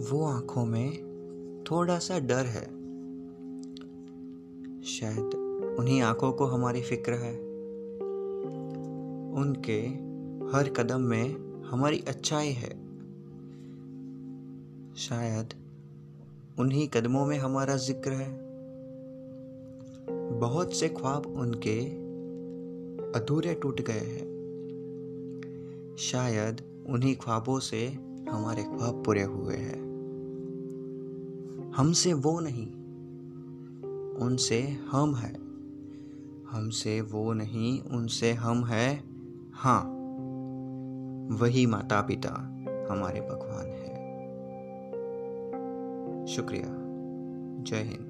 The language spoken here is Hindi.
वो आँखों में थोड़ा सा डर है। शायद उन्हीं आँखों को हमारी फ़िक्र है। उनके हर कदम में हमारी अच्छाई है। शायद उन्हीं कदमों में हमारा ज़िक्र है। बहुत से ख्वाब उनके अधूरे टूट गए हैं। शायद उन्हीं ख्वाबों से हमारे ख्वाब पूरे हुए। हमसे वो नहीं। उनसे हम है। हमसे वो नहीं, उनसे हम है। हाँ वही माता पिता हमारे भगवान है। शुक्रिया। जय हिंद।